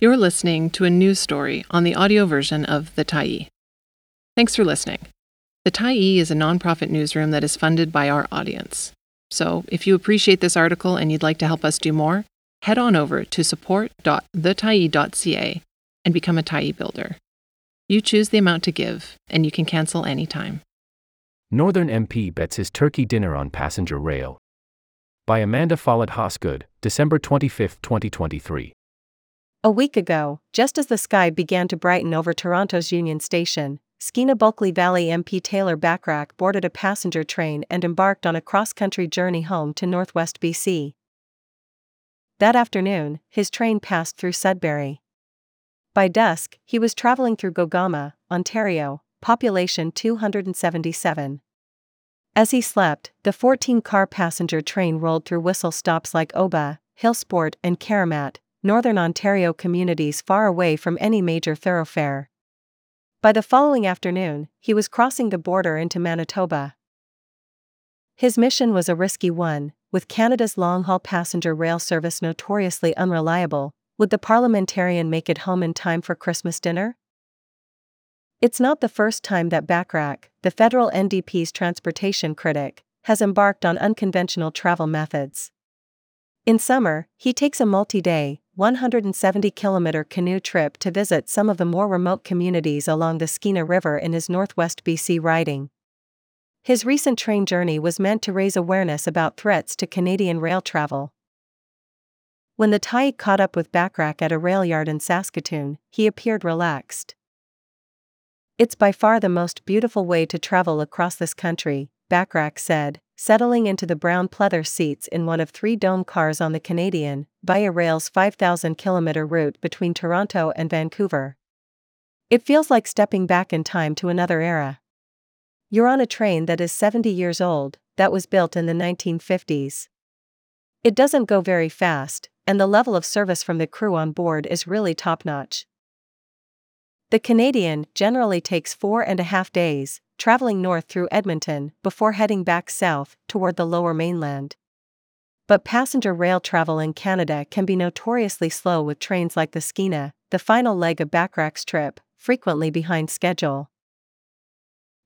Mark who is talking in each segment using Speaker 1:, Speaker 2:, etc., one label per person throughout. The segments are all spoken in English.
Speaker 1: You're listening to a news story on the audio version of The Tyee. Thanks for listening. The Tyee is a nonprofit newsroom that is funded by our audience. So, if you appreciate this article and you'd like to help us do more, head on over to support.thetyee.ca and become a Tyee builder. You choose the amount to give, and you can cancel anytime.
Speaker 2: Northern MP bets his turkey dinner on passenger rail. By Amanda Follett Hosgood, December 25, 2023.
Speaker 3: A week ago, just as the sky began to brighten over Toronto's Union Station, Skeena Bulkley Valley MP Taylor Bachrach boarded a passenger train and embarked on a cross country journey home to northwest BC. That afternoon, his train passed through Sudbury. By dusk, he was traveling through Gogama, Ontario, population 277. As he slept, the 14 car passenger train rolled through whistle stops like Oba, Hillsport, and Caramat, northern Ontario communities far away from any major thoroughfare. By the following afternoon, he was crossing the border into Manitoba. His mission was a risky one, with Canada's long haul passenger rail service notoriously unreliable. Would the parliamentarian make it home in time for Christmas dinner? It's not the first time that Bachrach, the federal NDP's transportation critic, has embarked on unconventional travel methods. In summer, he takes a multi day, 170 kilometer canoe trip to visit some of the more remote communities along the Skeena River in his northwest BC riding. His recent train journey was meant to raise awareness about threats to Canadian rail travel. When the Tyee caught up with Bachrach at a rail yard in Saskatoon, he appeared relaxed. It's by far the most beautiful way to travel across this country, Bachrach said, settling into the brown pleather seats in one of three dome cars on the Canadian, Via Rail's 5,000 kilometer route between Toronto and Vancouver. It feels like stepping back in time to another era. You're on a train that is 70 years old, that was built in the 1950s. It doesn't go very fast, and the level of service from the crew on board is really top notch. The Canadian generally takes four and a half days, traveling north through Edmonton before heading back south toward the lower mainland. But passenger rail travel in Canada can be notoriously slow with trains like the Skeena, the final leg of Bachrach's trip, frequently behind schedule.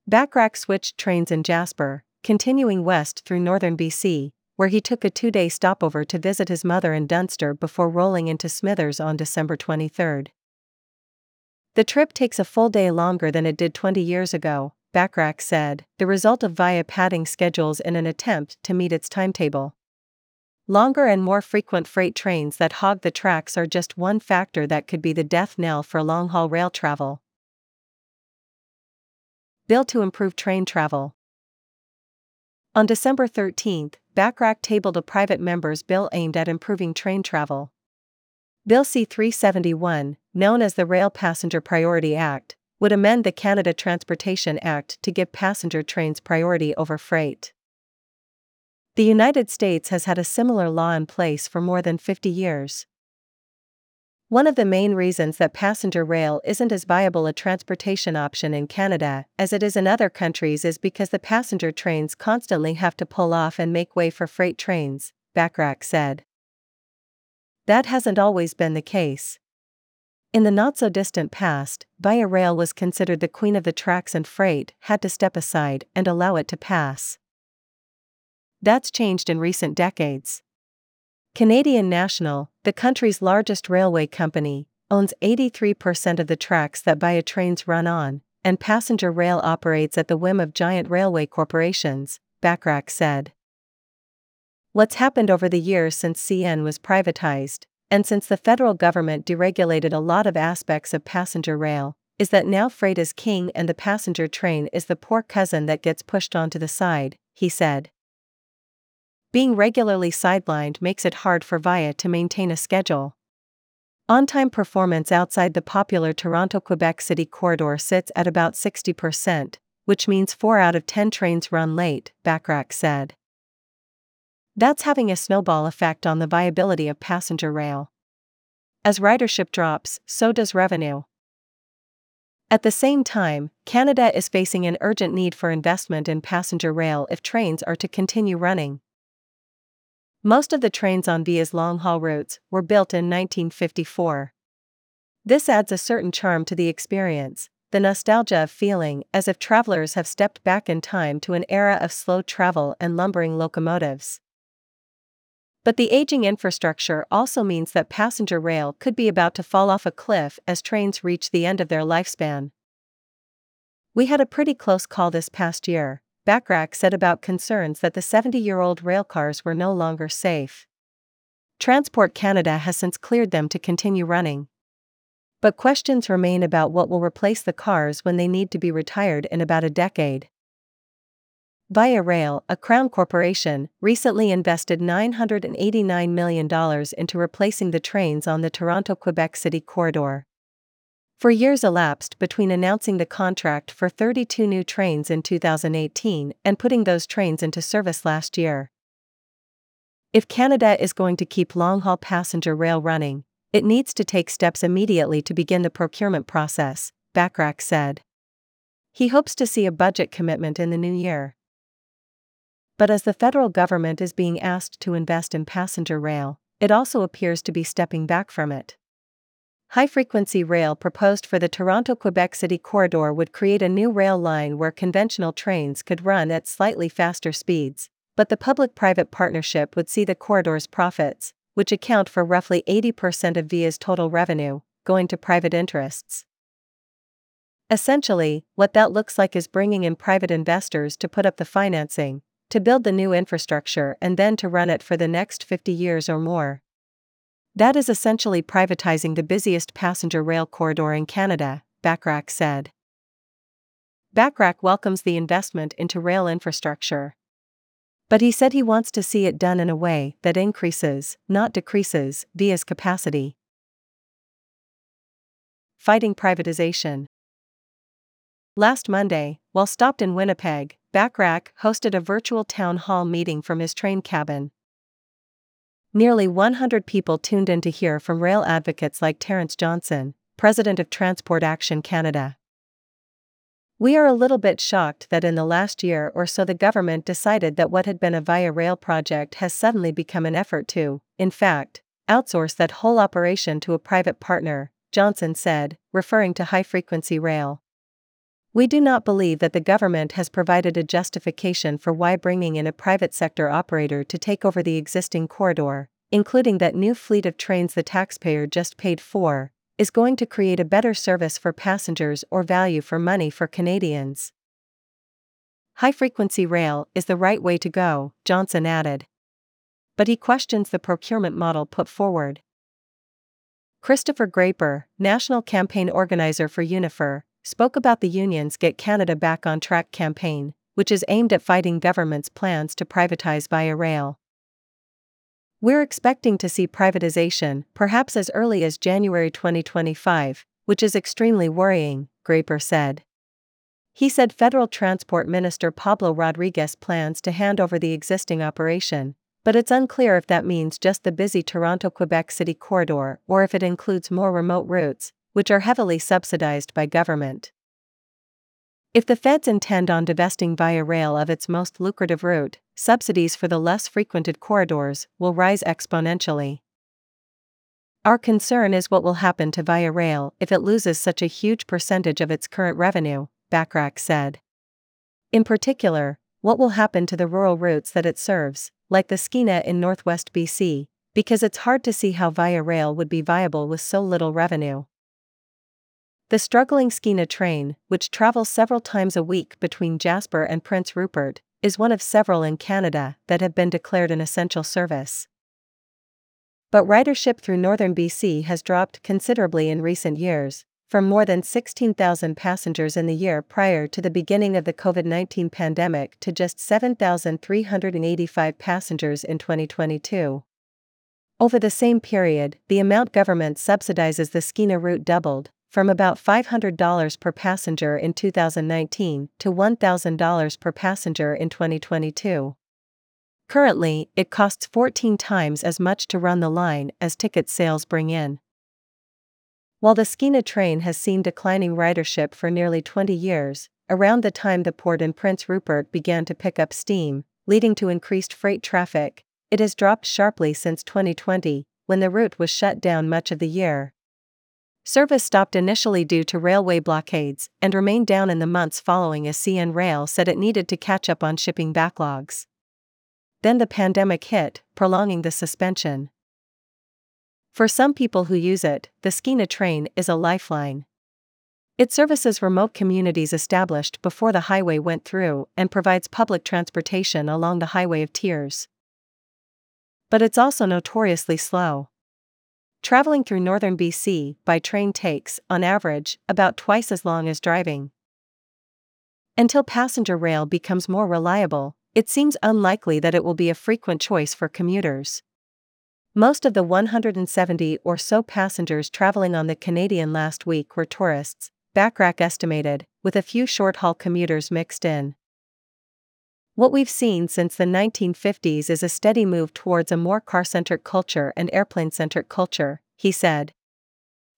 Speaker 3: Bachrach switched trains in Jasper, continuing west through northern BC, where he took a two day stopover to visit his mother in Dunster before rolling into Smithers on December 23. The trip takes a full day longer than it did 20 years ago, Bachrach said, the result of via padding schedules in an attempt to meet its timetable. Longer and more frequent freight trains that hog the tracks are just one factor that could be the death knell for long haul rail travel. Bill to improve train travel. On December 13, Bachrach tabled a private member's bill aimed at improving train travel. Bill C 371, known as the Rail Passenger Priority Act, would amend the Canada Transportation Act to give passenger trains priority over freight. The United States has had a similar law in place for more than 50 years. One of the main reasons that passenger rail isn't as viable a transportation option in Canada as it is in other countries is because the passenger trains constantly have to pull off and make way for freight trains, Bachrach said. That hasn't always been the case. In the not so distant past, Via Rail was considered the queen of the tracks and freight had to step aside and allow it to pass. That's changed in recent decades. Canadian National, the country's largest railway company, owns 83% of the tracks that Via trains run on, and passenger rail operates at the whim of giant railway corporations, Bachrach said. What's happened over the years since CN was privatized, and since the federal government deregulated a lot of aspects of passenger rail, is that now freight is king and the passenger train is the poor cousin that gets pushed onto the side, he said. Being regularly sidelined makes it hard for VIA to maintain a schedule. On time performance outside the popular Toronto Quebec City corridor sits at about 60%, which means 4 out of 10 trains run late, Bachrach said. That's having a snowball effect on the viability of passenger rail. As ridership drops, so does revenue. At the same time, Canada is facing an urgent need for investment in passenger rail if trains are to continue running. Most of the trains on Via's long haul routes were built in 1954. This adds a certain charm to the experience, the nostalgia of feeling as if travelers have stepped back in time to an era of slow travel and lumbering locomotives. But the aging infrastructure also means that passenger rail could be about to fall off a cliff as trains reach the end of their lifespan. We had a pretty close call this past year, Bachrach said about concerns that the 70 year old railcars were no longer safe. Transport Canada has since cleared them to continue running. But questions remain about what will replace the cars when they need to be retired in about a decade. Via Rail, a Crown corporation, recently invested $989 million into replacing the trains on the Toronto Quebec City corridor. For years elapsed between announcing the contract for 32 new trains in 2018 and putting those trains into service last year. If Canada is going to keep long haul passenger rail running, it needs to take steps immediately to begin the procurement process, Bachrach said. He hopes to see a budget commitment in the new year. But as the federal government is being asked to invest in passenger rail, it also appears to be stepping back from it. High frequency rail proposed for the Toronto Quebec City corridor would create a new rail line where conventional trains could run at slightly faster speeds, but the public private partnership would see the corridor's profits, which account for roughly 80% of VIA's total revenue, going to private interests. Essentially, what that looks like is bringing in private investors to put up the financing, to build the new infrastructure and then to run it for the next 50 years or more. That is essentially privatizing the busiest passenger rail corridor in Canada, Bachrach said. Bachrach welcomes the investment into rail infrastructure. But he said he wants to see it done in a way that increases, not decreases, VIA's capacity. Fighting privatization. Last Monday, while stopped in Winnipeg, Bachrach hosted a virtual town hall meeting from his train cabin, Nearly 100 people tuned in to hear from rail advocates like Terence Johnson, president of Transport Action Canada. We are a little bit shocked that in the last year or so the government decided that what had been a Via Rail project has suddenly become an effort to, in fact, outsource that whole operation to a private partner, Johnson said, referring to high frequency rail. We do not believe that the government has provided a justification for why bringing in a private sector operator to take over the existing corridor, including that new fleet of trains the taxpayer just paid for, is going to create a better service for passengers or value for money for Canadians. High frequency rail is the right way to go, Johnson added. But he questions the procurement model put forward. Christopher Graper, national campaign organizer for Unifor, spoke about the union's Get Canada Back on Track campaign, which is aimed at fighting government's plans to privatize via rail. We're expecting to see privatization, perhaps as early as January 2025, which is extremely worrying, Graper said. He said Federal Transport Minister Pablo Rodriguez plans to hand over the existing operation, but it's unclear if that means just the busy Toronto Quebec City corridor or if it includes more remote routes, which are heavily subsidized by government. If the feds intend on divesting Via Rail of its most lucrative route, subsidies for the less frequented corridors will rise exponentially. Our concern is what will happen to Via Rail if it loses such a huge percentage of its current revenue, Bachrach said. In particular, what will happen to the rural routes that it serves, like the Skeena in northwest BC, because it's hard to see how Via Rail would be viable with so little revenue. The struggling Skeena train, which travels several times a week between Jasper and Prince Rupert, is one of several in Canada that have been declared an essential service. But ridership through northern BC has dropped considerably in recent years, from more than 16,000 passengers in the year prior to the beginning of the COVID 19 pandemic to just 7,385 passengers in 2022. Over the same period, the amount government subsidizes the Skeena route doubled, from about $500 per passenger in 2019 to $1,000 per passenger in 2022. Currently, it costs 14 times as much to run the line as ticket sales bring in. While the Skeena train has seen declining ridership for nearly 20 years, around the time the port in Prince Rupert began to pick up steam, leading to increased freight traffic, it has dropped sharply since 2020, when the route was shut down much of the year. Service stopped initially due to railway blockades and remained down in the months following as CN Rail said it needed to catch up on shipping backlogs. Then the pandemic hit, prolonging the suspension. For some people who use it, the Skeena train is a lifeline. It services remote communities established before the highway went through and provides public transportation along the Highway of Tears. But it's also notoriously slow. Traveling through northern BC by train takes, on average, about twice as long as driving. Until passenger rail becomes more reliable, it seems unlikely that it will be a frequent choice for commuters. Most of the 170 or so passengers traveling on the Canadian last week were tourists, Bachrach estimated, with a few short haul commuters mixed in. What we've seen since the 1950s is a steady move towards a more car centric culture and airplane centric culture, he said.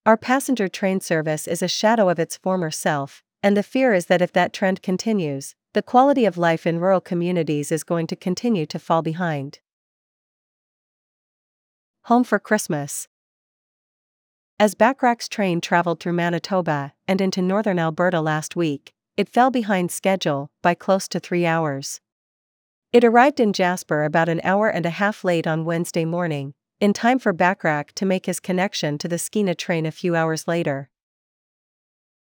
Speaker 3: Our passenger train service is a shadow of its former self, and the fear is that if that trend continues, the quality of life in rural communities is going to continue to fall behind. Home for Christmas. As Bachrach's train traveled through Manitoba and into northern Alberta last week, it fell behind schedule by close to three hours. It arrived in Jasper about an hour and a half late on Wednesday morning, in time for Bachrach to make his connection to the Skeena train a few hours later.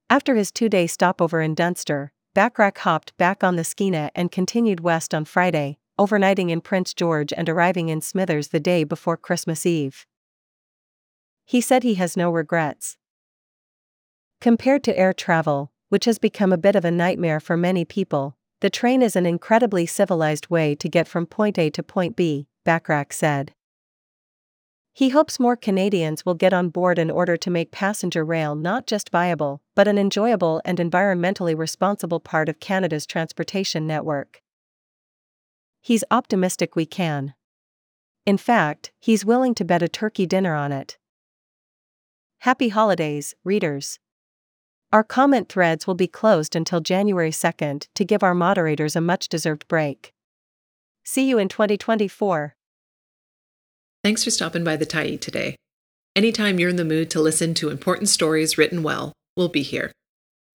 Speaker 3: After his two day stopover in Dunster, Bachrach hopped back on the Skeena and continued west on Friday, overnighting in Prince George and arriving in Smithers the day before Christmas Eve. He said he has no regrets. Compared to air travel, which has become a bit of a nightmare for many people, the train is an incredibly civilized way to get from point A to point B, Bachrach said. He hopes more Canadians will get on board in order to make passenger rail not just viable, but an enjoyable and environmentally responsible part of Canada's transportation network. He's optimistic we can. In fact, he's willing to bet a turkey dinner on it. Happy holidays, readers. Our comment threads will be closed until January 2nd to give our moderators a much deserved break. See you in 2024.
Speaker 1: Thanks for stopping by the Tyee today. Anytime you're in the mood to listen to important stories written well, we'll be here.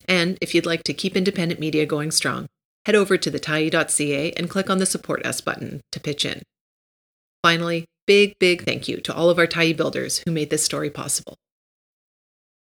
Speaker 1: And if you'd like to keep independent media going strong, head over to thetyee.ca and click on the Support Us button to pitch in. Finally, big, big thank you to all of our Tyee builders who made this story possible.